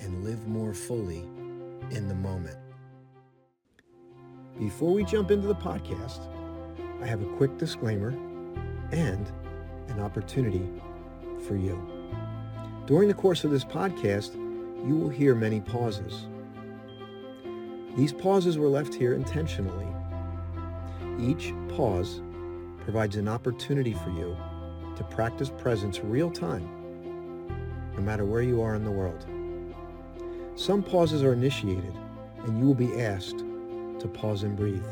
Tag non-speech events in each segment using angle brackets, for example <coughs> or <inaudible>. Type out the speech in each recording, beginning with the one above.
and live more fully in the moment. Before we jump into the podcast, I have a quick disclaimer and an opportunity for you. During the course of this podcast, you will hear many pauses. These pauses were left here intentionally. Each pause provides an opportunity for you to practice presence real time, no matter where you are in the world. Some pauses are initiated, and you will be asked to pause and breathe.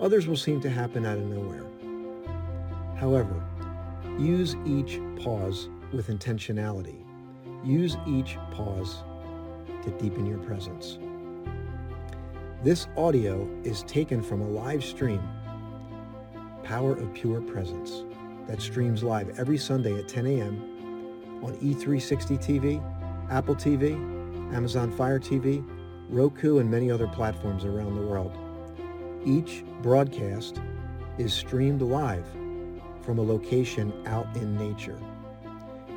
Others will seem to happen out of nowhere. However, use each pause with intentionality. Use each pause to deepen your presence. This audio is taken from a live stream, Power of Pure Presence, that streams live every Sunday at 10 a.m. on E360 TV, Apple TV, Amazon Fire TV, Roku, and many other platforms around the world. Each broadcast is streamed live from a location out in nature.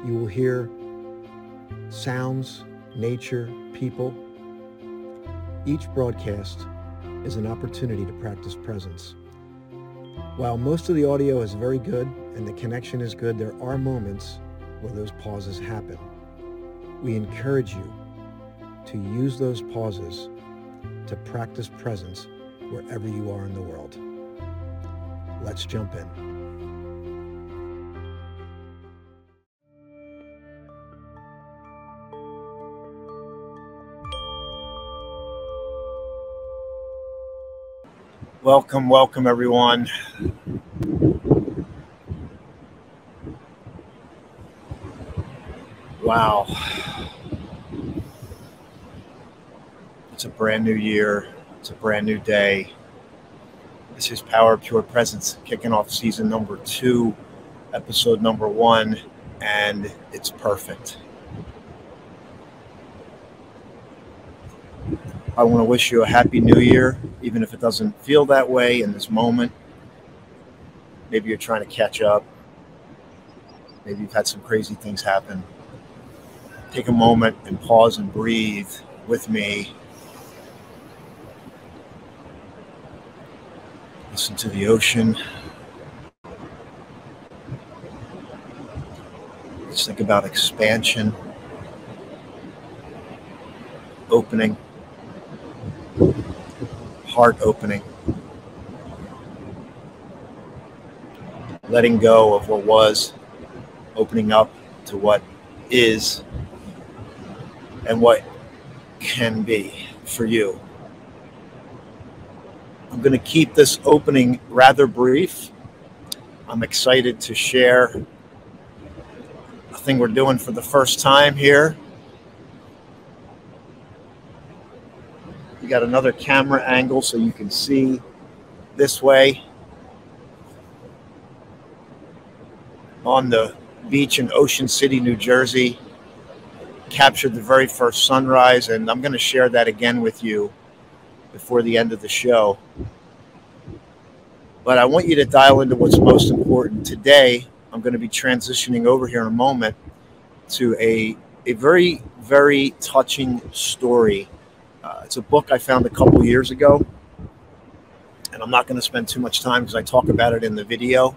You will hear sounds, nature, people. Each broadcast is an opportunity to practice presence. While most of the audio is very good and the connection is good, there are moments where those pauses happen. We encourage you to use those pauses to practice presence wherever you are in the world. Let's jump in. Welcome, welcome everyone. Wow. It's a brand new year. It's a brand new day. This is Power Pure Presence, kicking off season number two, episode number one, and it's perfect. I want to wish you a happy new year, even if it doesn't feel that way in this moment. Maybe you're trying to catch up. Maybe you've had some crazy things happen. Take a moment and pause and breathe with me. Listen to the ocean. Let's think about expansion, opening. Heart opening, letting go of what was, opening up to what is. And what can be for you. I'm going to keep this opening rather brief. I'm excited to share a thing we're doing for the first time here You got another camera angle so you can see this way on the beach in Ocean City, New Jersey. Captured the very first sunrise, and I'm going to share that again with you before the end of the show. But I want you to dial into what's most important. Today, I'm going to be transitioning over here in a moment to a, a very, very touching story uh, it's a book I found a couple years ago, and I'm not going to spend too much time because I talk about it in the video.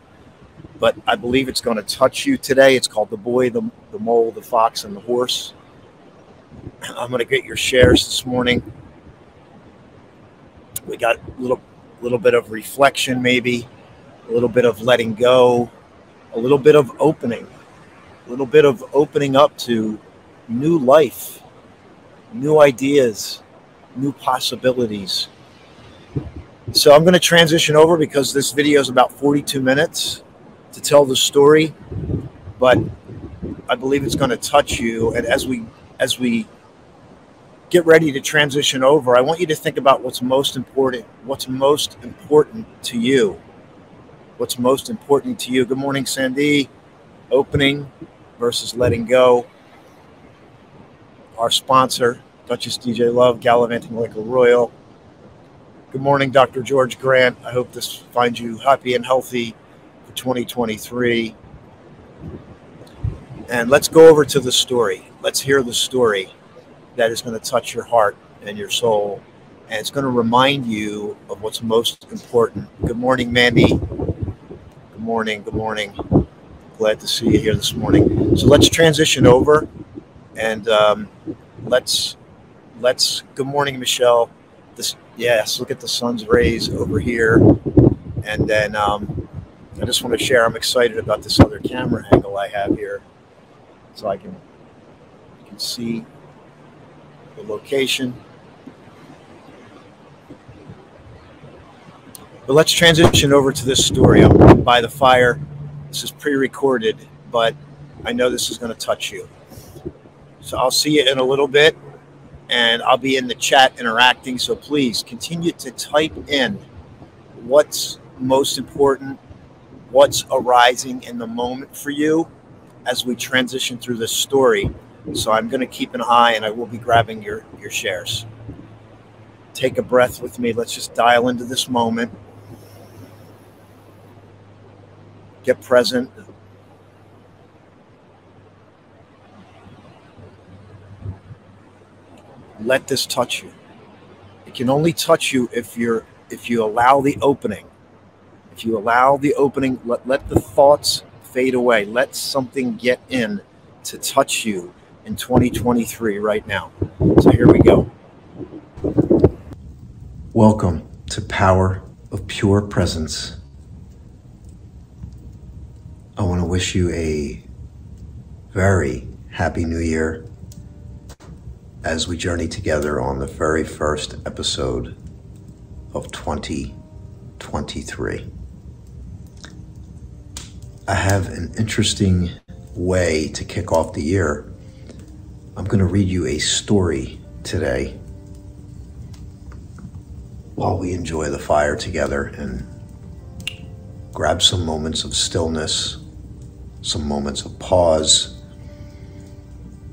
But I believe it's going to touch you today. It's called The Boy, the, the Mole, the Fox, and the Horse. I'm going to get your shares this morning. We got a little, little bit of reflection, maybe, a little bit of letting go, a little bit of opening, a little bit of opening up to new life, new ideas, new possibilities. So I'm going to transition over because this video is about 42 minutes to tell the story, but I believe it's going to touch you. And as we as we get ready to transition over, I want you to think about what's most important. What's most important to you? What's most important to you? Good morning, Sandy. Opening versus letting go. Our sponsor, Duchess DJ Love, Gallivanting Like a Royal. Good morning, Dr. George Grant. I hope this finds you happy and healthy for 2023. And let's go over to the story. Let's hear the story that is going to touch your heart and your soul. And it's going to remind you of what's most important. Good morning, Mandy. Good morning. Good morning. Glad to see you here this morning. So let's transition over and um, let's let's. Good morning, Michelle. This yes. Look at the sun's rays over here, and then um, I just want to share. I'm excited about this other camera angle I have here, so I can you can see the location. But let's transition over to this story. I'm by the fire. This is pre-recorded, but I know this is going to touch you. So I'll see you in a little bit, and I'll be in the chat interacting. So please continue to type in what's most important, what's arising in the moment for you as we transition through this story. So I'm going to keep an eye and I will be grabbing your, your shares. Take a breath with me. Let's just dial into this moment. Get present. Let this touch you. It can only touch you if you're if you allow the opening. If you allow the opening, let, let the thoughts fade away. Let something get in to touch you in 2023 right now. So here we go. Welcome to Power of Pure Presence. I want to wish you a very happy new year as we journey together on the very first episode of 2023. I have an interesting way to kick off the year I'm going to read you a story today while we enjoy the fire together and grab some moments of stillness, some moments of pause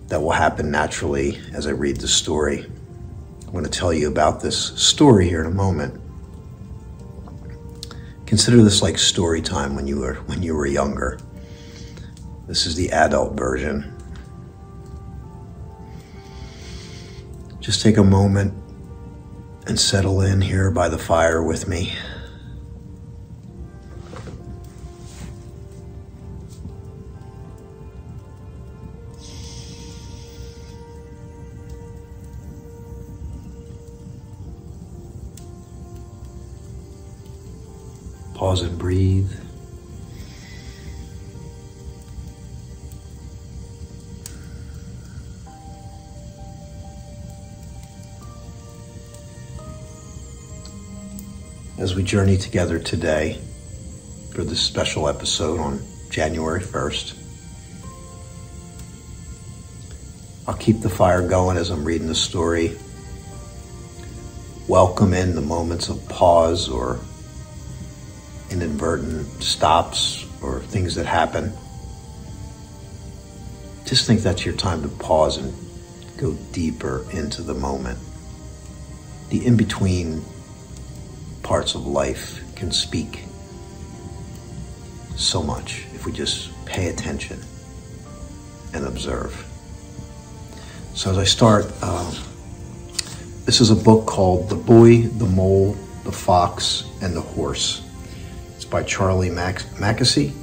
that will happen naturally as I read the story. I'm going to tell you about this story here in a moment. Consider this like story time when you were when you were younger. This is the adult version. Just take a moment and settle in here by the fire with me. As we journey together today for this special episode on January 1st. I'll keep the fire going as I'm reading the story. Welcome in the moments of pause or inadvertent stops or things that happen. Just think that's your time to pause and go deeper into the moment. The in between parts of life can speak so much if we just pay attention and observe. So, as I start, um, this is a book called The Boy, the Mole, the Fox, and the Horse. It's by Charlie Mac- Mackesy.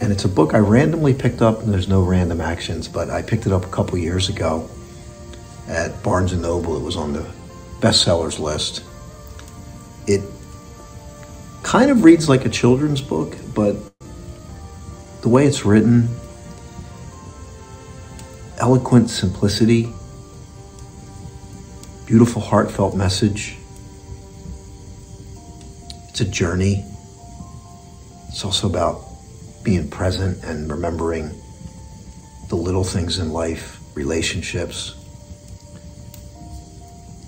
And it's a book I randomly picked up, and there's no random actions, but I picked it up a couple years ago at Barnes and Noble. It was on the bestsellers list it kind of reads like a children's book, but the way it's written, eloquent simplicity, beautiful, heartfelt message. It's a journey. It's also about being present and remembering the little things in life, relationships,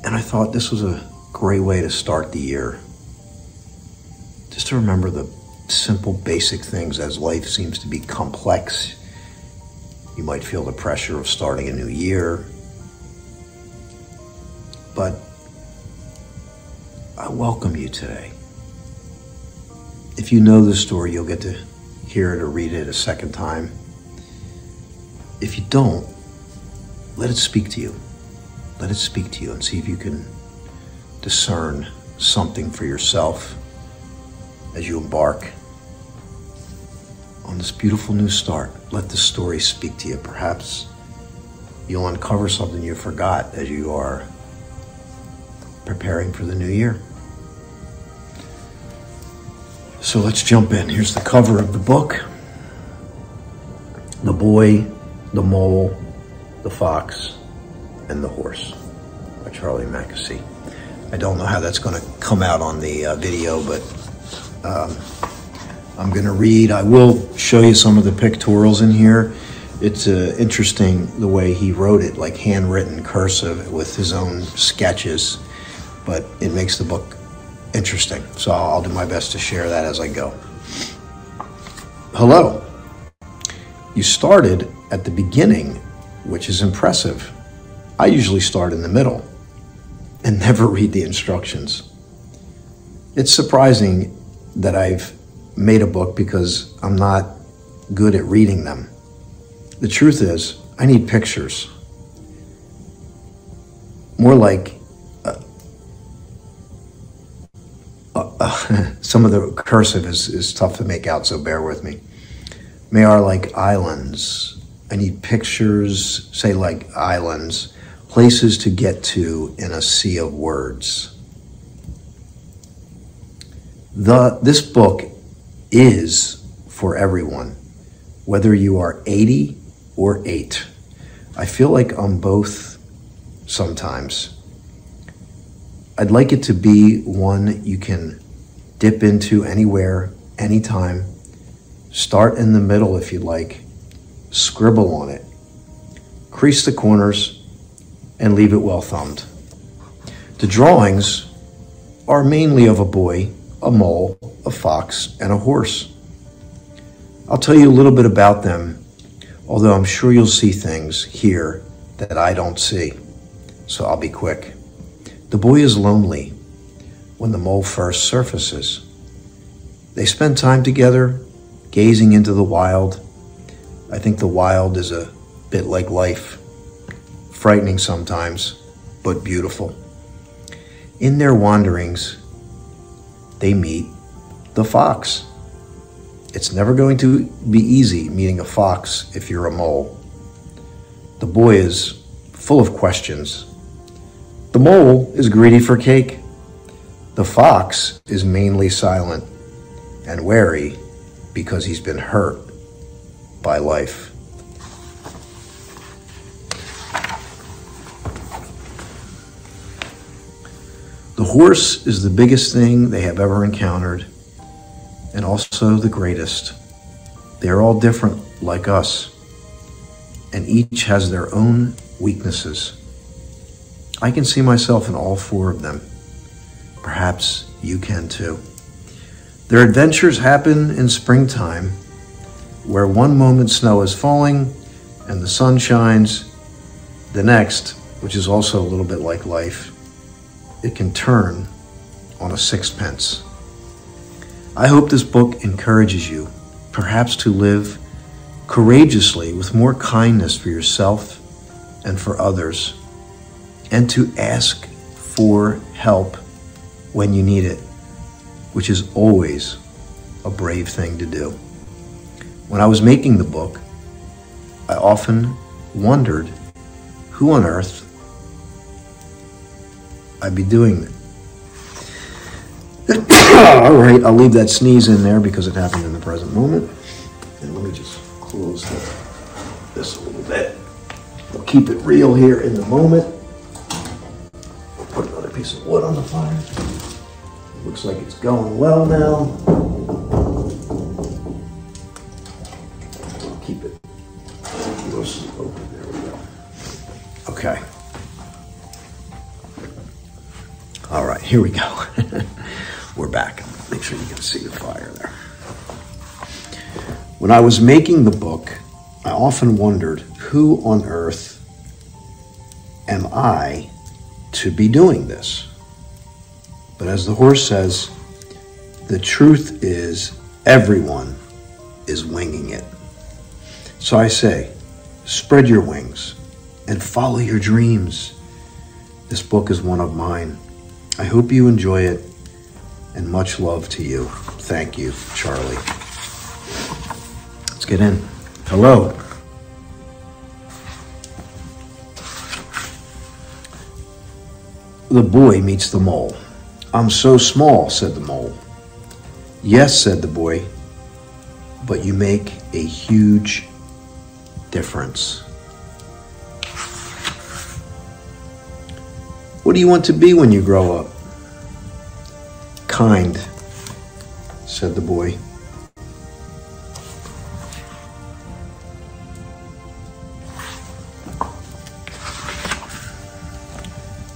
And I thought this was a great way to start the year. Just to remember the simple, basic things as life seems to be complex. You might feel the pressure of starting a new year. But I welcome you today. If you know the story, you'll get to hear it or read it a second time. If you don't, let it speak to you. Let it speak to you and see if you can discern something for yourself as you embark on this beautiful new start. Let the story speak to you. Perhaps you'll uncover something you forgot as you are preparing for the new year. So let's jump in. Here's the cover of the book The Boy, the Mole, the Fox, and the Horse by Charlie Mackesy. I don't know how that's going to come out on the uh, video, but um, I'm going to read. I will show you some of the pictorials in here. It's uh, interesting the way he wrote it, like handwritten cursive with his own sketches, but it makes the book interesting. So I'll do my best to share that as I go. Hello. You started at the beginning, which is impressive. I usually start in the middle and never read the instructions. It's surprising that I've made a book because I'm not good at reading them. The truth is, I need pictures. More like uh, uh, <laughs> some of the cursive is, is tough to make out, so bear with me. They are like islands. I need pictures, say, like islands places to get to in a sea of words. The, this book is for everyone, whether you are 80 or 8. I feel like I'm both sometimes. I'd like it to be one you can dip into anywhere, anytime. Start in the middle if you'd like. Scribble on it. Crease the corners and leave it well thumbed. The drawings are mainly of a boy, a mole, a fox, and a horse. I'll tell you a little bit about them, although I'm sure you'll see things here that I don't see, so I'll be quick. The boy is lonely when the mole first surfaces. They spend time together, gazing into the wild. I think the wild is a bit like life frightening sometimes, but beautiful. In their wanderings, they meet the fox. It's never going to be easy meeting a fox if you're a mole. The boy is full of questions. The mole is greedy for cake. The fox is mainly silent and wary because he's been hurt by life. Horse is the biggest thing they have ever encountered and also the greatest. They are all different, like us, and each has their own weaknesses. I can see myself in all four of them. Perhaps you can too. Their adventures happen in springtime, where one moment snow is falling and the sun shines, the next, which is also a little bit like life, it can turn on a sixpence. I hope this book encourages you, perhaps to live courageously with more kindness for yourself and for others, and to ask for help when you need it, which is always a brave thing to do. When I was making the book, I often wondered who on earth I'd be doing it. <coughs> All right, I'll leave that sneeze in there because it happened in the present moment. And let me just close the, this a little bit. We'll keep it real here in the moment. We'll put another piece of wood on the fire. Looks like it's going well now. Here we go. <laughs> We're back. Make sure you can see the fire there. When I was making the book, I often wondered who on earth am I to be doing this? But as the horse says, the truth is everyone is winging it. So I say, spread your wings and follow your dreams. This book is one of mine. I hope you enjoy it and much love to you. Thank you, Charlie. Let's get in. Hello. The boy meets the mole. I'm so small, said the mole. Yes, said the boy, but you make a huge difference. What do you want to be when you grow up? Kind, said the boy.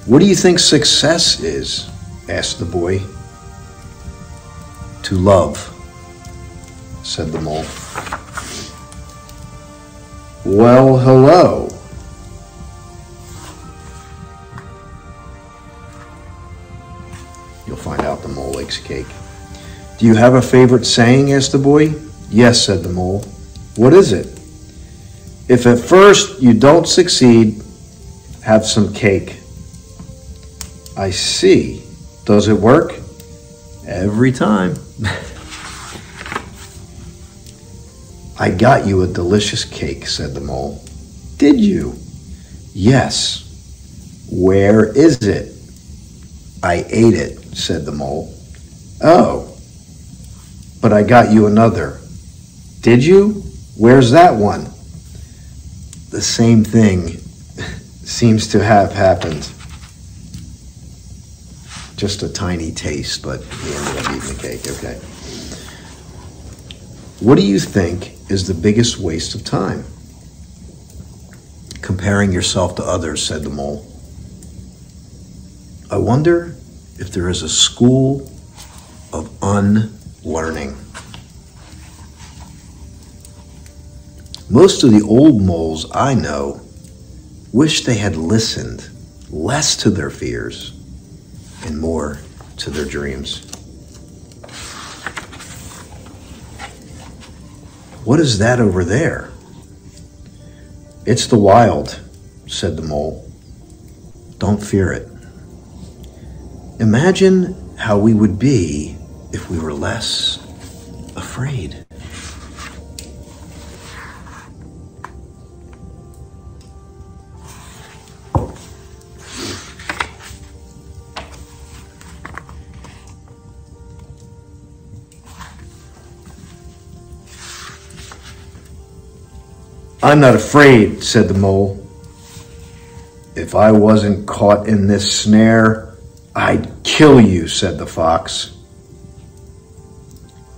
What do you think success is? asked the boy. To love, said the mole. Well, hello. Likes cake. Do you have a favorite saying? asked the boy. Yes, said the mole. What is it? If at first you don't succeed, have some cake. I see. Does it work? Every time. <laughs> I got you a delicious cake, said the mole. Did you? Yes. Where is it? I ate it, said the mole. Oh, but I got you another. Did you? Where's that one? The same thing <laughs> seems to have happened. Just a tiny taste, but he ended up eating the cake, okay. What do you think is the biggest waste of time? Comparing yourself to others, said the mole. I wonder if there is a school of unlearning. Most of the old moles I know wish they had listened less to their fears and more to their dreams. What is that over there? It's the wild, said the mole. Don't fear it. Imagine how we would be if we were less afraid. I'm not afraid, said the mole. If I wasn't caught in this snare, I'd kill you, said the fox.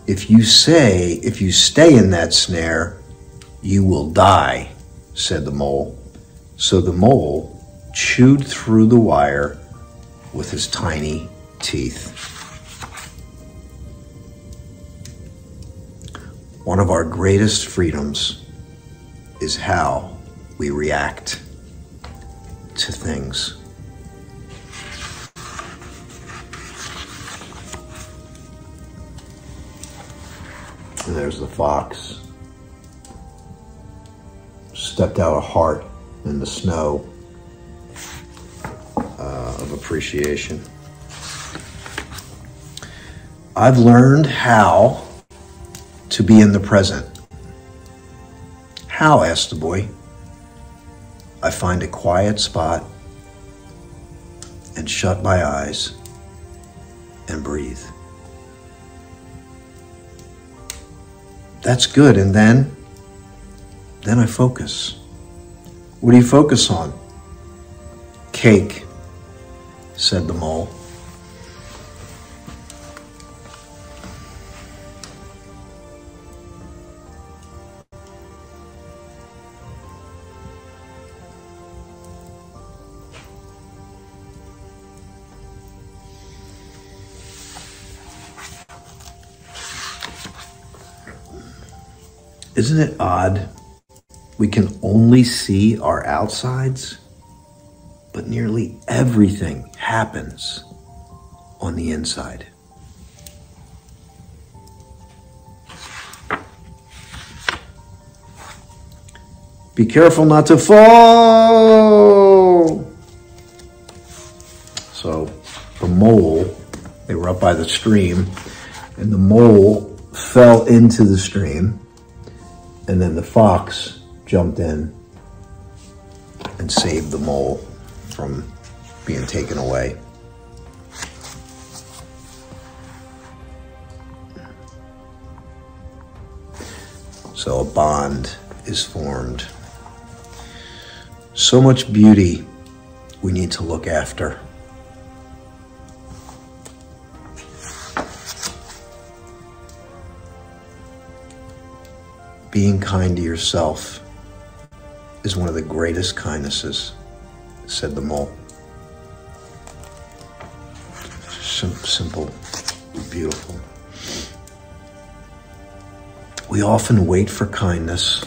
If you say, if you stay in that snare, you will die, said the mole. So the mole chewed through the wire with his tiny teeth. One of our greatest freedoms is how we react to things. And there's the fox. Stepped out a heart in the snow uh, of appreciation. I've learned how to be in the present. How? asked the boy. I find a quiet spot and shut my eyes and breathe. That's good. And then, then I focus. What do you focus on? Cake, said the mole. Isn't it odd? We can only see our outsides, but nearly everything happens on the inside. Be careful not to fall. So the mole, they were up by the stream, and the mole fell into the stream, and then the fox jumped in and saved the mole from being taken away. So a bond is formed. So much beauty we need to look after. Being kind to yourself is one of the greatest kindnesses, said the mole. Sim- simple, beautiful. We often wait for kindness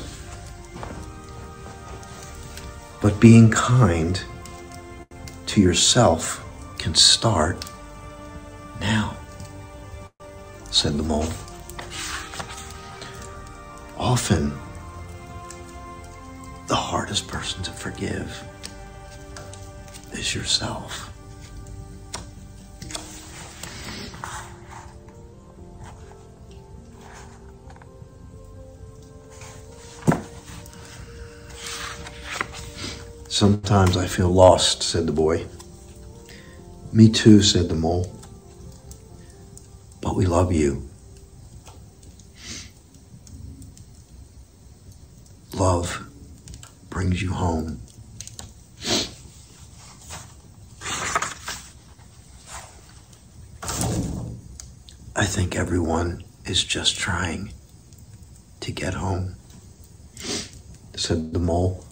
but being kind to yourself can start now, said the mole. Often, the hardest person to forgive is yourself. Sometimes I feel lost, said the boy. Me too, said the mole. But we love you. Love brings you home. I think everyone is just trying to get home, said the mole.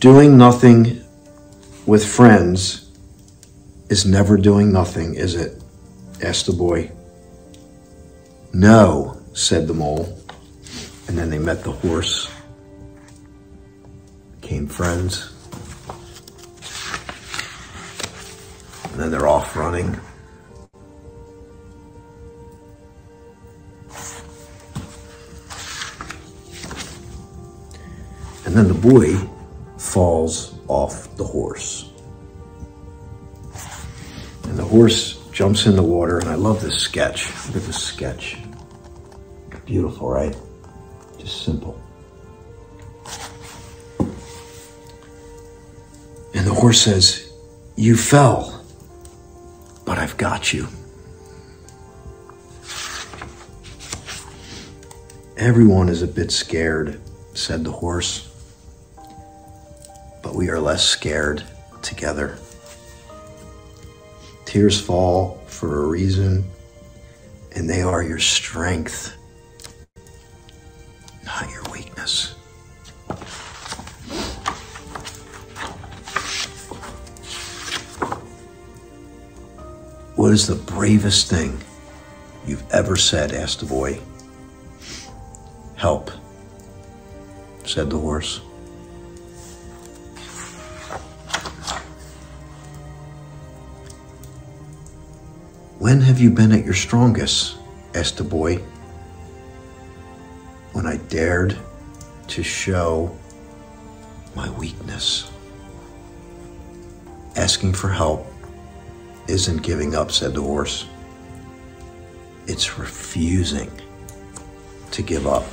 Doing nothing with friends is never doing nothing, is it? asked the boy. No, said the mole. And then they met the horse, became friends. And then they're off running. And then the boy falls off the horse. And the horse jumps in the water, and I love this sketch. Look at this sketch. Beautiful, right? Just simple. And the horse says, You fell but I've got you. Everyone is a bit scared, said the horse, but we are less scared together. Tears fall for a reason, and they are your strength, not your weakness. What is the bravest thing you've ever said? asked the boy. Help, said the horse. When have you been at your strongest? asked the boy. When I dared to show my weakness. Asking for help isn't giving up, said the horse. It's refusing to give up.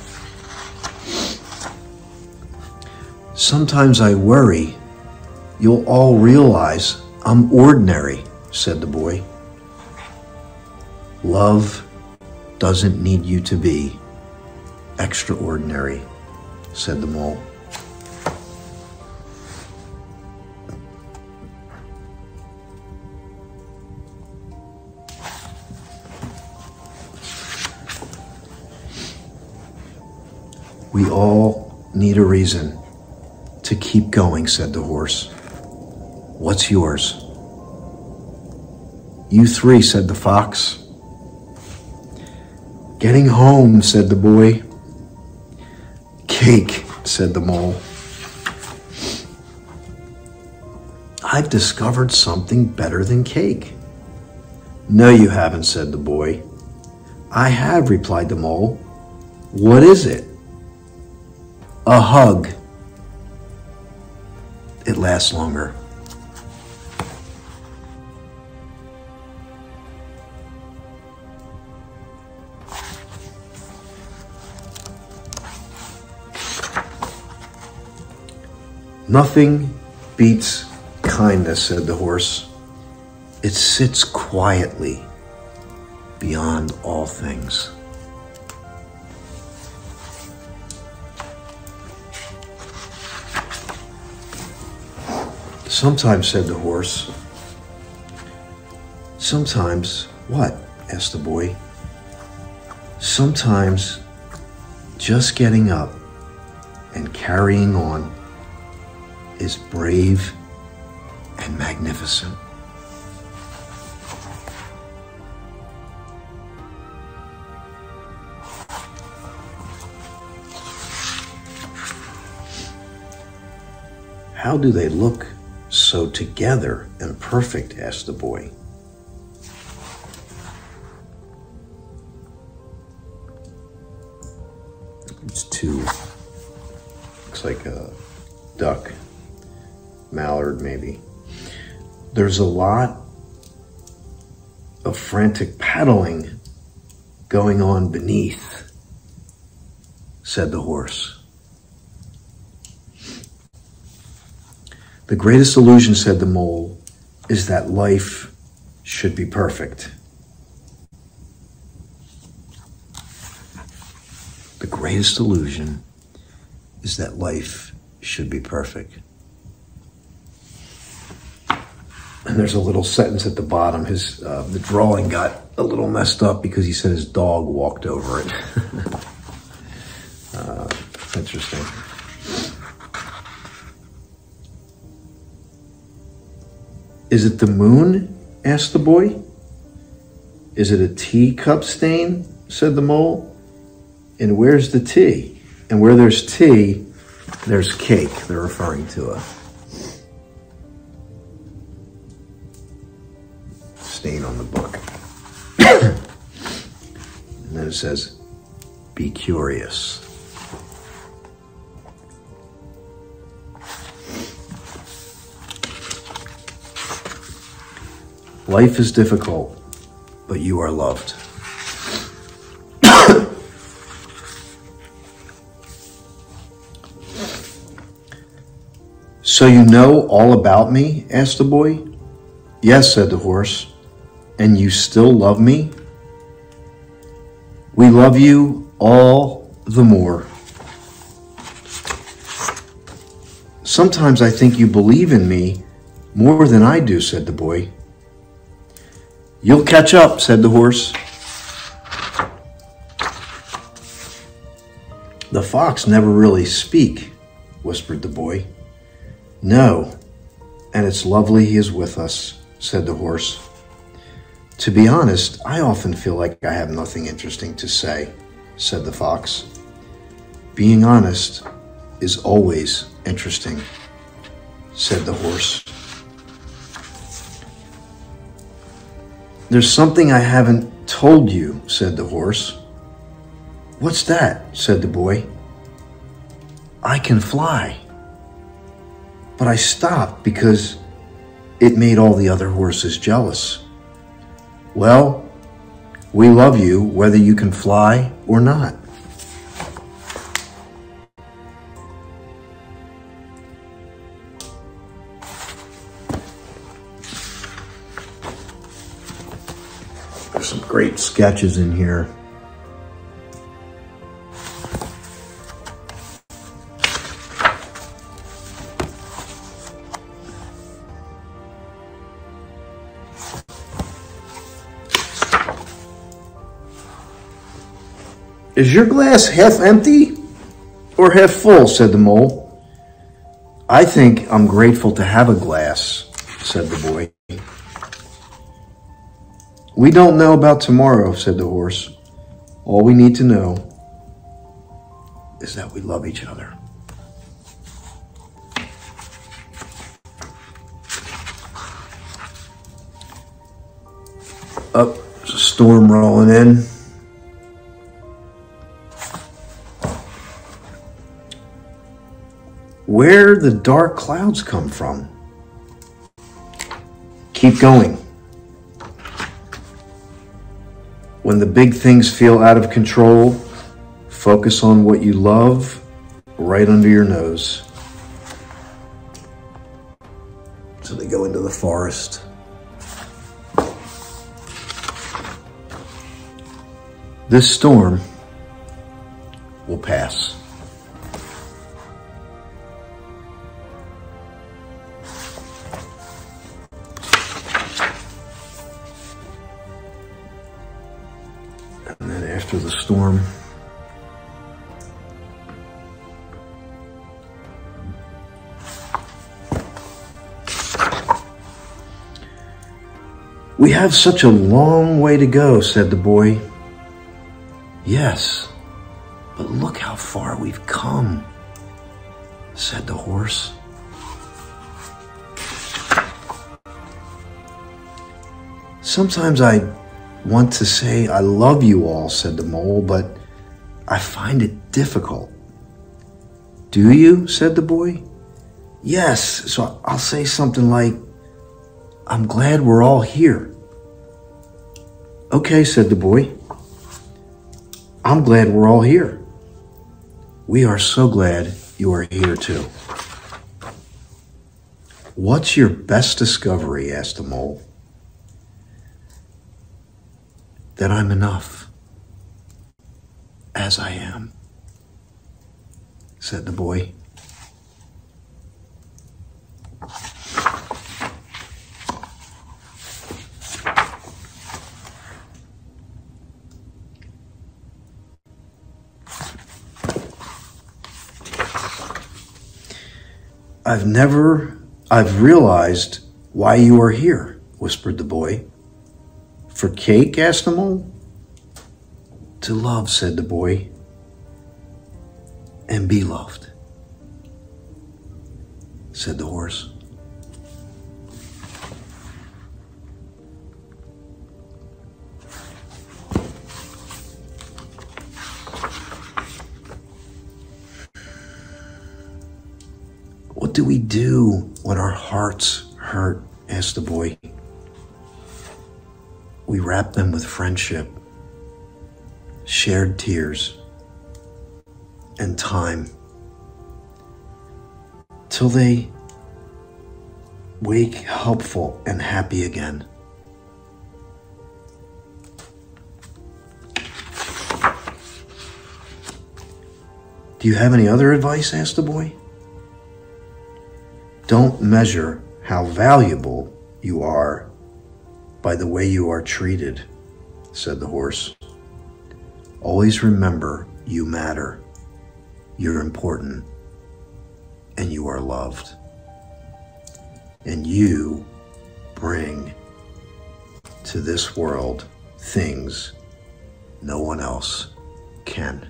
Sometimes I worry you'll all realize I'm ordinary, said the boy. Love doesn't need you to be extraordinary, said the mole. We all need a reason to keep going, said the horse. What's yours? You three, said the fox. Getting home, said the boy. Cake, said the mole. I've discovered something better than cake. No, you haven't, said the boy. I have, replied the mole. What is it? A hug. It lasts longer. Nothing beats kindness, said the horse. It sits quietly beyond all things. Sometimes, said the horse. Sometimes, what? asked the boy. Sometimes, just getting up and carrying on is brave and magnificent. How do they look so together and perfect? asked the boy. It's two. Looks like a duck, mallard maybe. There's a lot of frantic paddling going on beneath, said the horse. The greatest illusion, said the mole, is that life should be perfect. The greatest illusion is that life should be perfect. And there's a little sentence at the bottom. His uh, the drawing got a little messed up because he said his dog walked over it. <laughs> uh, interesting. Is it the moon? asked the boy. Is it a teacup stain? said the mole. And where's the tea? And where there's tea, there's cake. They're referring to a it says, be curious. Life is difficult, but you are loved. <coughs> so you know all about me? asked the boy. Yes, said the horse. And you still love me? We love you all the more. Sometimes I think you believe in me more than I do, said the boy. You'll catch up, said the horse. The fox never really speak, whispered the boy. No, and it's lovely he is with us, said the horse. To be honest, I often feel like I have nothing interesting to say, said the fox. Being honest is always interesting, said the horse. There's something I haven't told you, said the horse. What's that? said the boy. I can fly. But I stopped because it made all the other horses jealous. Well, we love you whether you can fly or not. There's some great sketches in here. Is your glass half empty or half full? said the mole. I think I'm grateful to have a glass, said the boy. We don't know about tomorrow, said the horse. All we need to know is that we love each other. Up, oh, there's a storm rolling in. Where the dark clouds come from? Keep going. When the big things feel out of control, focus on what you love right under your nose. So they go into the forest. This storm will pass. The storm, We have such a long way to go, said the boy. Yes, but look how far we've come, said the horse. Sometimes I want to say I love you all, said the mole, but I find it difficult. Do you? said the boy. Yes, so I'll say something like, I'm glad we're all here. Okay, said the boy. I'm glad we're all here. We are so glad you are here too. What's your best discovery? asked the mole. That I'm enough as I am, said the boy. I've never, I've realized why you are here, whispered the boy. For cake? asked the mole. To love, said the boy, and be loved, said the horse. What do we do when our hearts hurt? asked the boy. We wrap them with friendship, shared tears, and time till they wake helpful and happy again. Do you have any other advice? asked the boy. Don't measure how valuable you are by the way you are treated, said the horse. Always remember you matter, you're important, and you are loved. And you bring to this world things no one else can.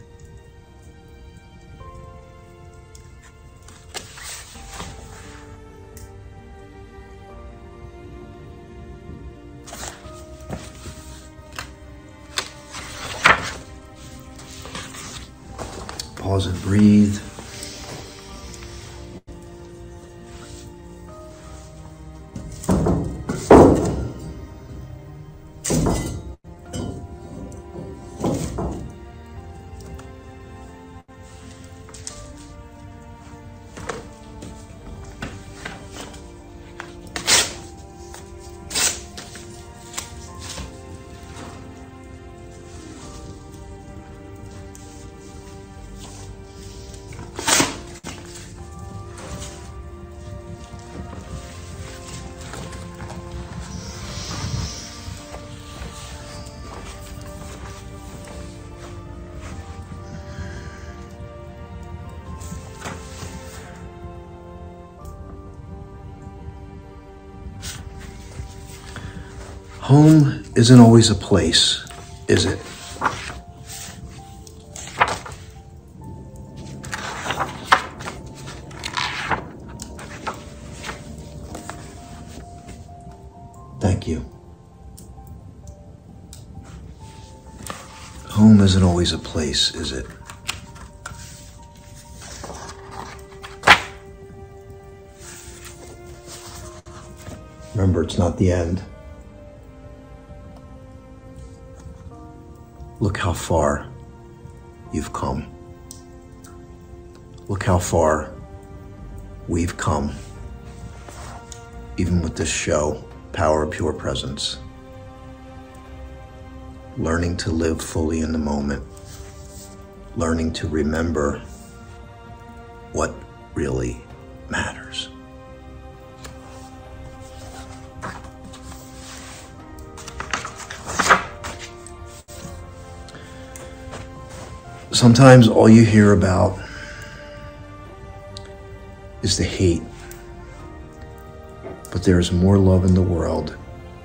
Breathe. Home isn't always a place, is it? Thank you. Home isn't always a place, is it? Remember, it's not the end. How far you've come. Look how far we've come, even with this show, Power of Pure Presence. Learning to live fully in the moment, learning to remember what really matters. Sometimes all you hear about is the hate. But there is more love in the world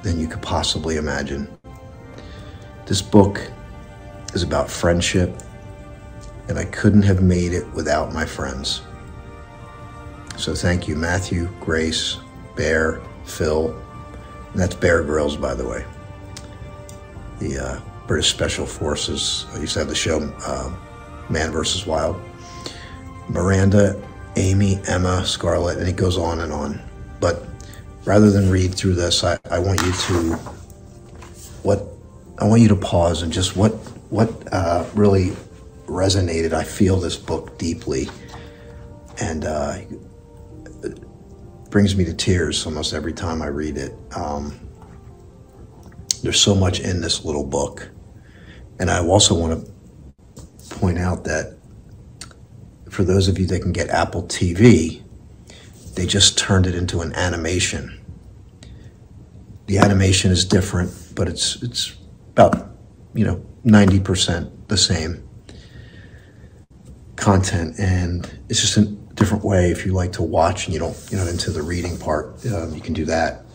than you could possibly imagine. This book is about friendship, and I couldn't have made it without my friends. So thank you, Matthew, Grace, Bear, Phil. And that's Bear Grylls, by the way. The uh, British Special Forces. I used to have the show uh, Man vs. Wild. Miranda, Amy, Emma, Scarlett, and it goes on and on. But rather than read through this, I, I want you to what I want you to pause and just what what uh, really resonated. I feel this book deeply, and uh, brings me to tears almost every time I read it. Um, there's so much in this little book. And I also want to point out that for those of you that can get Apple TV, they just turned it into an animation. The animation is different, but it's it's about, you know, 90% the same content and it's just a different way if you like to watch and you don't you're not into the reading part um, you can do that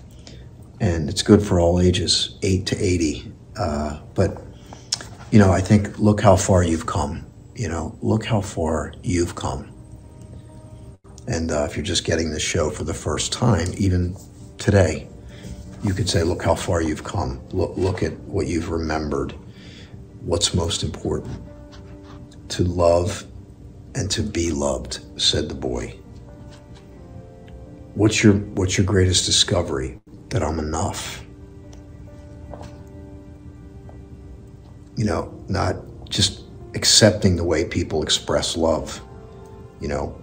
and it's good for all ages 8 to 80 uh, but you know i think look how far you've come you know look how far you've come. And uh, if you're just getting this show for the first time even today you could say look how far you've come. Look, look at what you've remembered. What's most important? To love and to be loved said the boy. What's your what's your greatest discovery? That i'm enough you know not just accepting the way people express love you know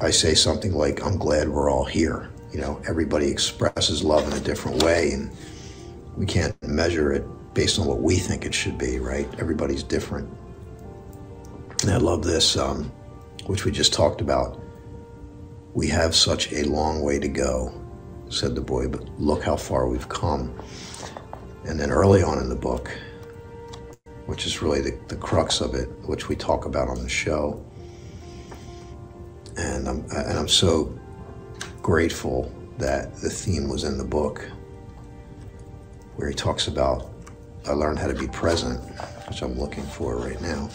i say something like i'm glad we're all here you know everybody expresses love in a different way and we can't measure it based on what we think it should be right everybody's different and I love this, um, which we just talked about. We have such a long way to go, said the boy, but look how far we've come. And then early on in the book, which is really the, the crux of it, which we talk about on the show. And I'm, and I'm so grateful that the theme was in the book, where he talks about I learned how to be present, which I'm looking for right now.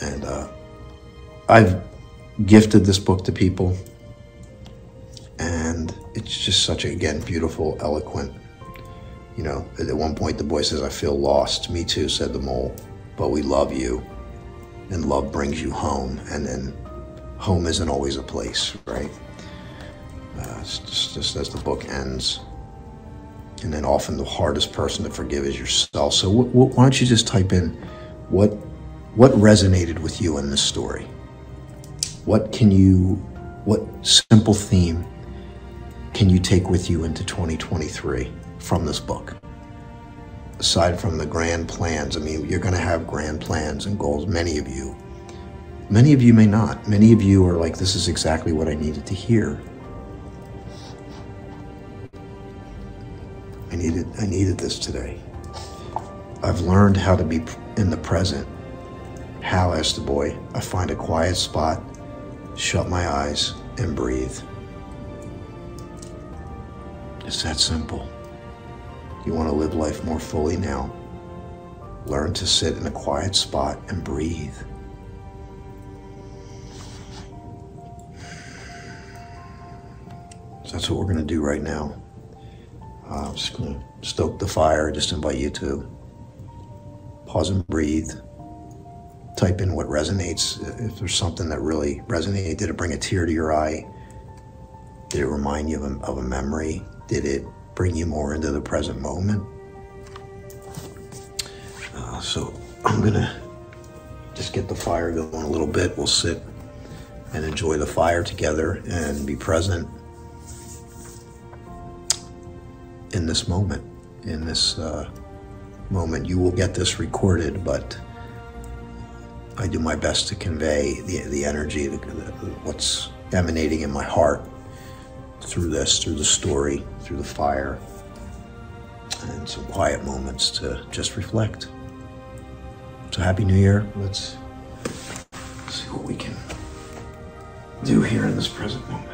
And uh, I've gifted this book to people, and it's just such a, again, beautiful, eloquent. You know, at one point the boy says, I feel lost. Me too, said the mole, but we love you, and love brings you home. And then home isn't always a place, right? Uh, just, just as the book ends. And then often the hardest person to forgive is yourself. So wh- wh- why don't you just type in what what resonated with you in this story? What can you, what simple theme can you take with you into 2023 from this book? Aside from the grand plans, I mean, you're going to have grand plans and goals, many of you. Many of you may not. Many of you are like, this is exactly what I needed to hear. I needed, I needed this today. I've learned how to be in the present how, asked the boy, I find a quiet spot, shut my eyes, and breathe. It's that simple. You want to live life more fully now. Learn to sit in a quiet spot and breathe. So that's what we're going to do right now. Uh, I'm just going to stoke the fire, just invite you to pause and breathe. Type in what resonates. If there's something that really resonated, did it bring a tear to your eye? Did it remind you of a, of a memory? Did it bring you more into the present moment? Uh, so <clears throat> I'm gonna just get the fire going a little bit. We'll sit and enjoy the fire together and be present in this moment. In this uh, moment, you will get this recorded, but I do my best to convey the, the energy, the, the, what's emanating in my heart through this, through the story, through the fire, and some quiet moments to just reflect. So, Happy New Year. Let's see what we can do here in this present moment.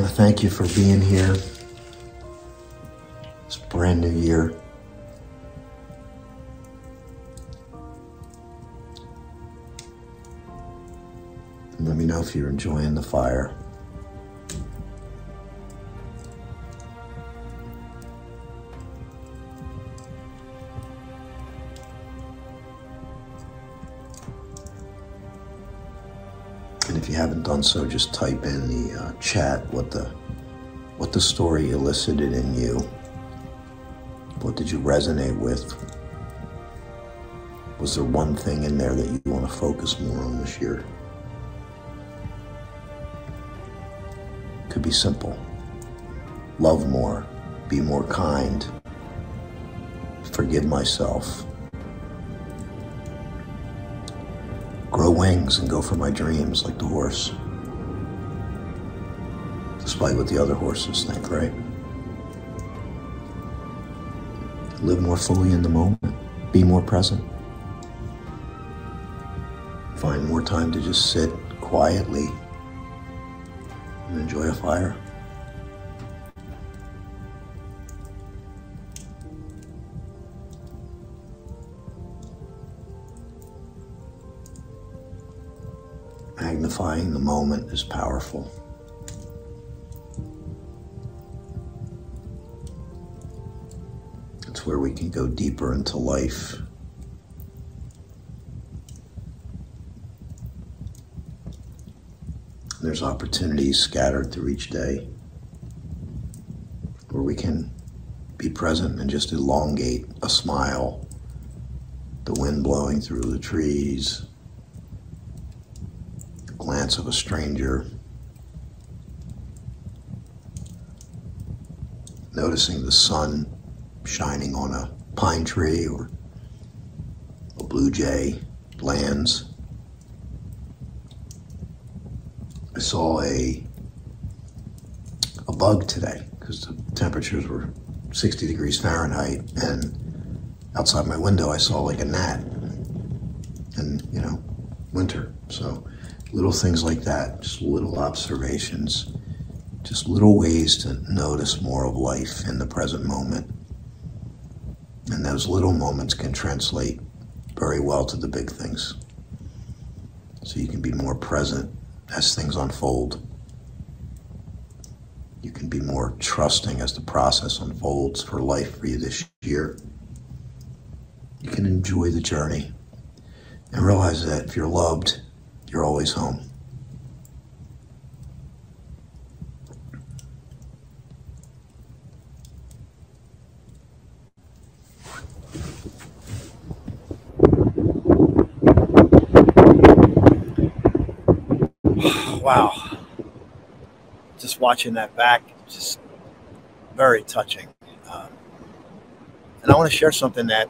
Want to thank you for being here. It's a brand new year. And let me know if you're enjoying the fire. So, just type in the uh, chat what the what the story elicited in you. What did you resonate with? Was there one thing in there that you want to focus more on this year? Could be simple. Love more, be more kind, forgive myself, grow wings and go for my dreams like the horse. Despite what the other horses think, right? Live more fully in the moment, be more present. Find more time to just sit quietly and enjoy a fire. Magnifying the moment is powerful. Where we can go deeper into life. There's opportunities scattered through each day where we can be present and just elongate a smile, the wind blowing through the trees, the glance of a stranger, noticing the sun shining on a pine tree or a blue jay lands. I saw a a bug today because the temperatures were 60 degrees Fahrenheit and outside my window I saw like a gnat and you know winter so little things like that just little observations just little ways to notice more of life in the present moment and those little moments can translate very well to the big things so you can be more present as things unfold. You can be more trusting as the process unfolds for life for you this year. You can enjoy the journey and realize that if you're loved, you're always home. Wow. Just watching that back, just very touching. Um, and I want to share something that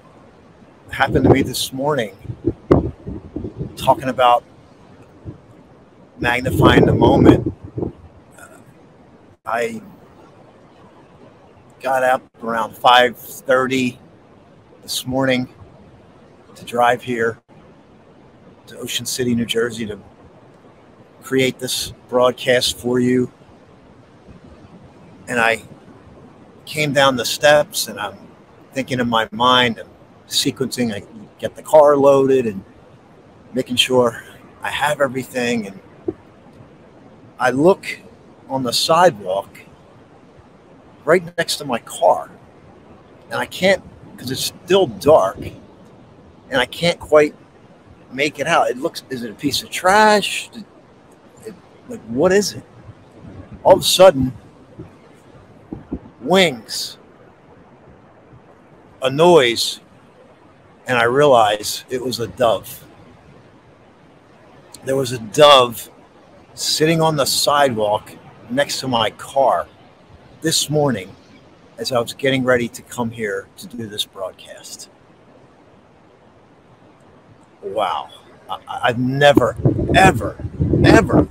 happened to me this morning, talking about magnifying the moment. Uh, I got up around 5:30 this morning to drive here to Ocean City, New Jersey to create this broadcast for you. And I came down the steps and I'm thinking in my mind and sequencing, I get the car loaded and making sure I have everything. And I look on the sidewalk right next to my car. And I can't, because it's still dark, and I can't quite make it out. It looks, is it a piece of trash? Like, what is it? All of a sudden, wings, a noise, and I realize it was a dove. There was a dove sitting on the sidewalk next to my car this morning as I was getting ready to come here to do this broadcast. Wow. I, have never, ever, ever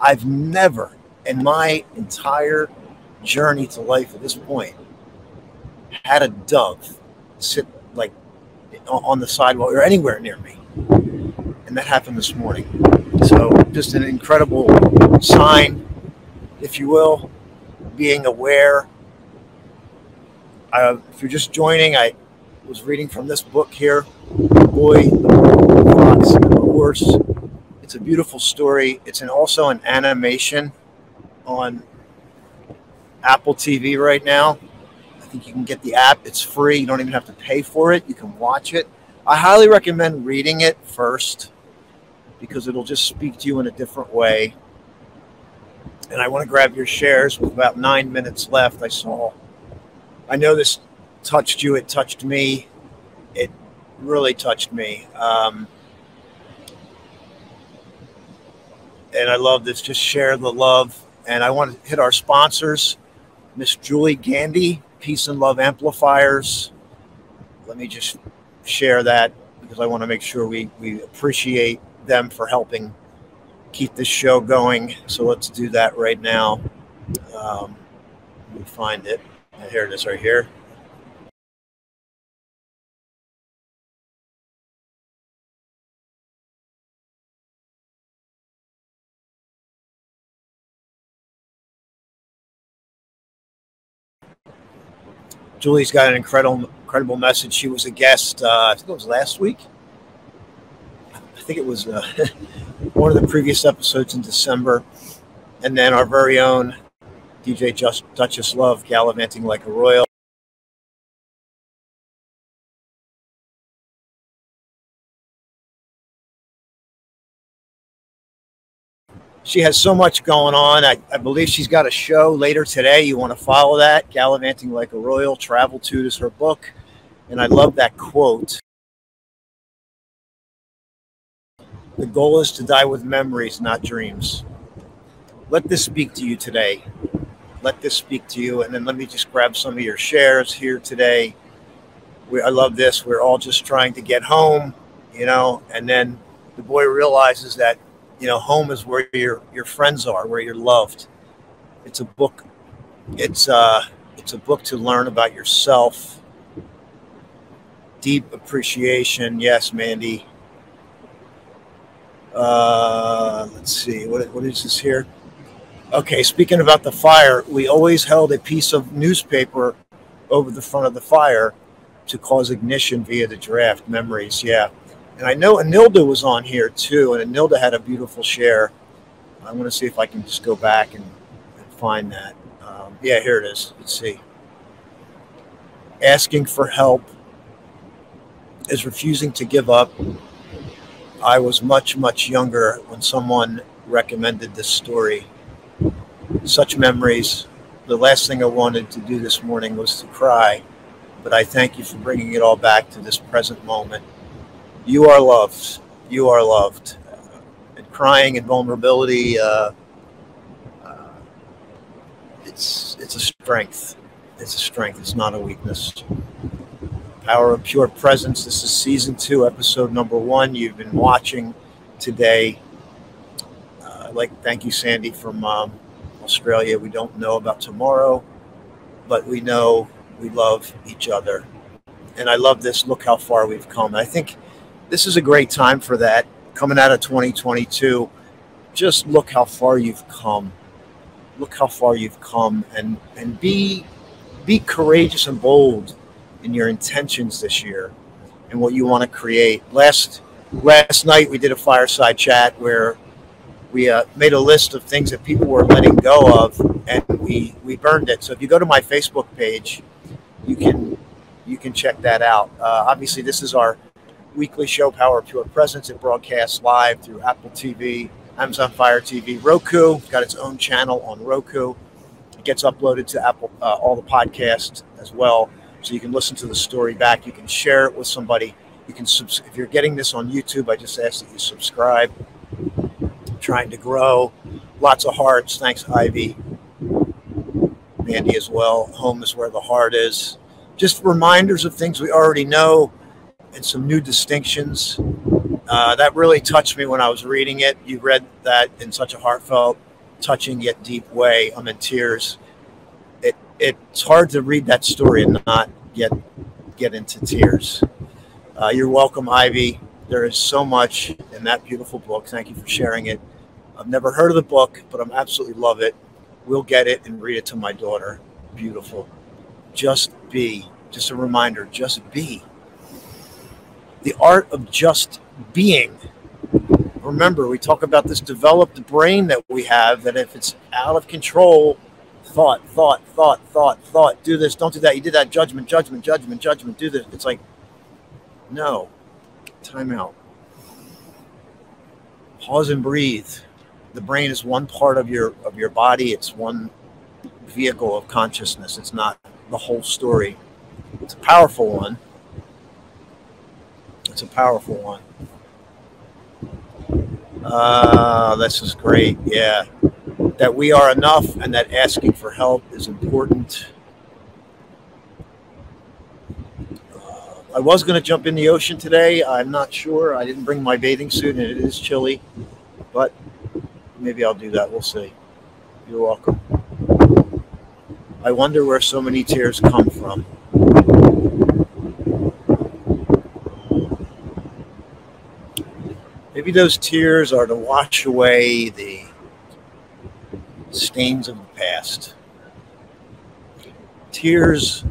I've never in my entire journey to life at this point had a dove sit like on the sidewalk or anywhere near me. And that happened this morning. So just an incredible sign if you will, being aware. Uh, if you're just joining, I was reading from this book here, Boy, the Fox, and the Horse. It's a beautiful story. It's an, also an animation on Apple TV right now. I think you can get the app. It's free. You don't even have to pay for it. You can watch it. I highly recommend reading it first because it'll just speak to you in a different way. And I want to grab your shares with about nine minutes left. I saw, I know this touched you, it touched me, it really touched me. Um, and I love this. Just share the love. And I want to hit our sponsors Miss Julie Gandy, Peace and Love Amplifiers. Let me just share that because I want to make sure we, we appreciate them for helping keep this show going. So let's do that right now. Um, let me find it. Here it is right here. Julie's got an incredible, incredible message. She was a guest. Uh, I think it was last week. I think it was uh, <laughs> one of the previous episodes in December, and then our very own DJ Just Duchess Love gallivanting like a royal. She has so much going on. I, I, believe she's got a show later today. You want to follow that? Gallivanting Like a Royal, Travel to is her book. And I love that quote. The goal is to die with memories, not dreams. Let this speak to you today. Let this speak to you. And then let me just grab some of your shares here today. We, I love this. We're all just trying to get home, you know, and then the boy realizes that you know, home is where your your friends are, where you're loved. It's a book. It's uh, it's a book to learn about yourself. Deep appreciation, yes, Mandy. Uh, let's see, what what is this here? Okay, speaking about the fire, we always held a piece of newspaper over the front of the fire to cause ignition via the draft. Memories, yeah. And I know Anilda was on here too, and Anilda had a beautiful share. I'm going to see if I can just go back and, and find that. Um, yeah, here it is. Let's see. Asking for help is refusing to give up. I was much, much younger when someone recommended this story. Such memories. The last thing I wanted to do this morning was to cry, but I thank you for bringing it all back to this present moment you are loved. You are loved. And crying and vulnerability, uh, uh, it's it's a strength. It's a strength. It's not a weakness. Power of Pure Presence. This is season two, episode number one. You've been watching today. Uh, like, thank you, Sandy from um, Australia. We don't know about tomorrow, but we know we love each other. And I love this. Look how far we've come. I think this is a great time for that. Coming out of 2022, just look how far you've come. Look how far you've come, and and be be courageous and bold in your intentions this year and what you want to create. Last last night we did a fireside chat where we uh, made a list of things that people were letting go of, and we we burned it. So if you go to my Facebook page, you can you can check that out. Uh, obviously, this is our weekly show, Power of Pure Presence. It broadcasts live through Apple TV, Amazon Fire TV, Roku. Got its own channel on Roku. It gets uploaded to Apple, uh, all the podcasts as well. So you can listen to the story back. You can share it with somebody. You can, subs- if you're getting this on YouTube, I just ask that you subscribe. I'm trying to grow. Lots of hearts. Thanks, Ivy. Mandy as well. Home is where the heart is. Just reminders of things we already know and some new distinctions. Uh, that really touched me when I was reading it. You read that in such a heartfelt, touching yet deep way. I'm in tears. It it's hard to read that story and not get get into tears. Uh, you're welcome, Ivy. There is so much in that beautiful book. Thank you for sharing it. I've never heard of the book, but I'm absolutely love it. We'll get it and read it to my daughter. Beautiful. Just be. Just a reminder, just be. The art of just being. Remember, we talk about this developed brain that we have, that if it's out of control, thought, thought, thought, thought, thought, do this, don't do that. You did that judgment, judgment, judgment, judgment, do this. It's like, no, time out. Pause and breathe. The brain is one part of your of your body. It's one vehicle of consciousness. It's not the whole story. It's a powerful one. It's a powerful one. Uh, this is great. Yeah. That we are enough and that asking for help is important. Uh, I was going to jump in the ocean today. I'm not sure. I didn't bring my bathing suit and it is chilly, but maybe I'll do that. We'll see. You're welcome. I wonder where so many tears come from. Maybe those tears are to wash away the stains of the past. Tears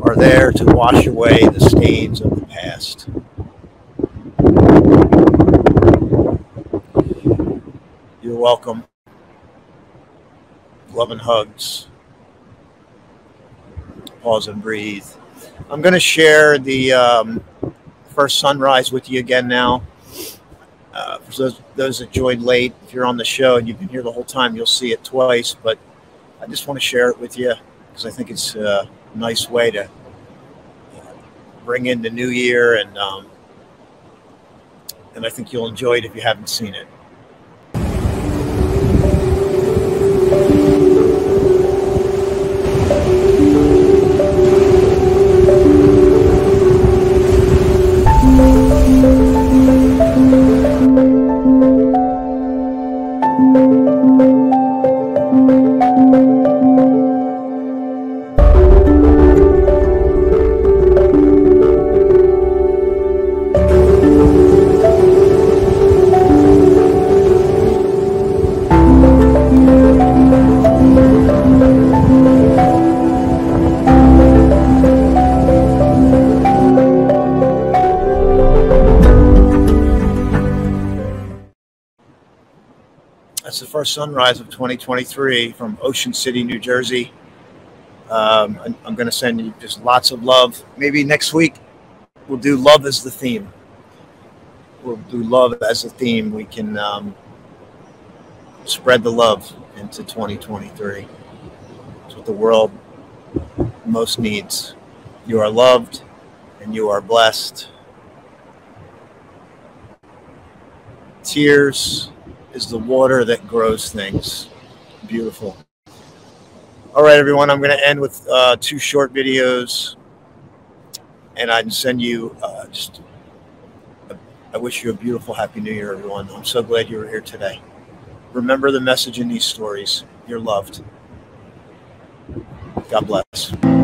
are there to wash away the stains of the past. You're welcome. Love and hugs. Pause and breathe. I'm going to share the um, first sunrise with you again now. Uh, for those, those that joined late, if you're on the show and you've been here the whole time, you'll see it twice. But I just want to share it with you because I think it's a nice way to bring in the new year, and um, and I think you'll enjoy it if you haven't seen it. Sunrise of 2023 from Ocean City, New Jersey. Um, I'm, I'm going to send you just lots of love. Maybe next week we'll do love as the theme. We'll do love as a theme. We can um, spread the love into 2023. It's what the world most needs. You are loved and you are blessed. Tears is the water that grows things. Beautiful. All right, everyone. I'm going to end with uh, two short videos, and I'd send you uh, just. A, I wish you a beautiful, happy New Year, everyone. I'm so glad you were here today. Remember the message in these stories. You're loved. God bless.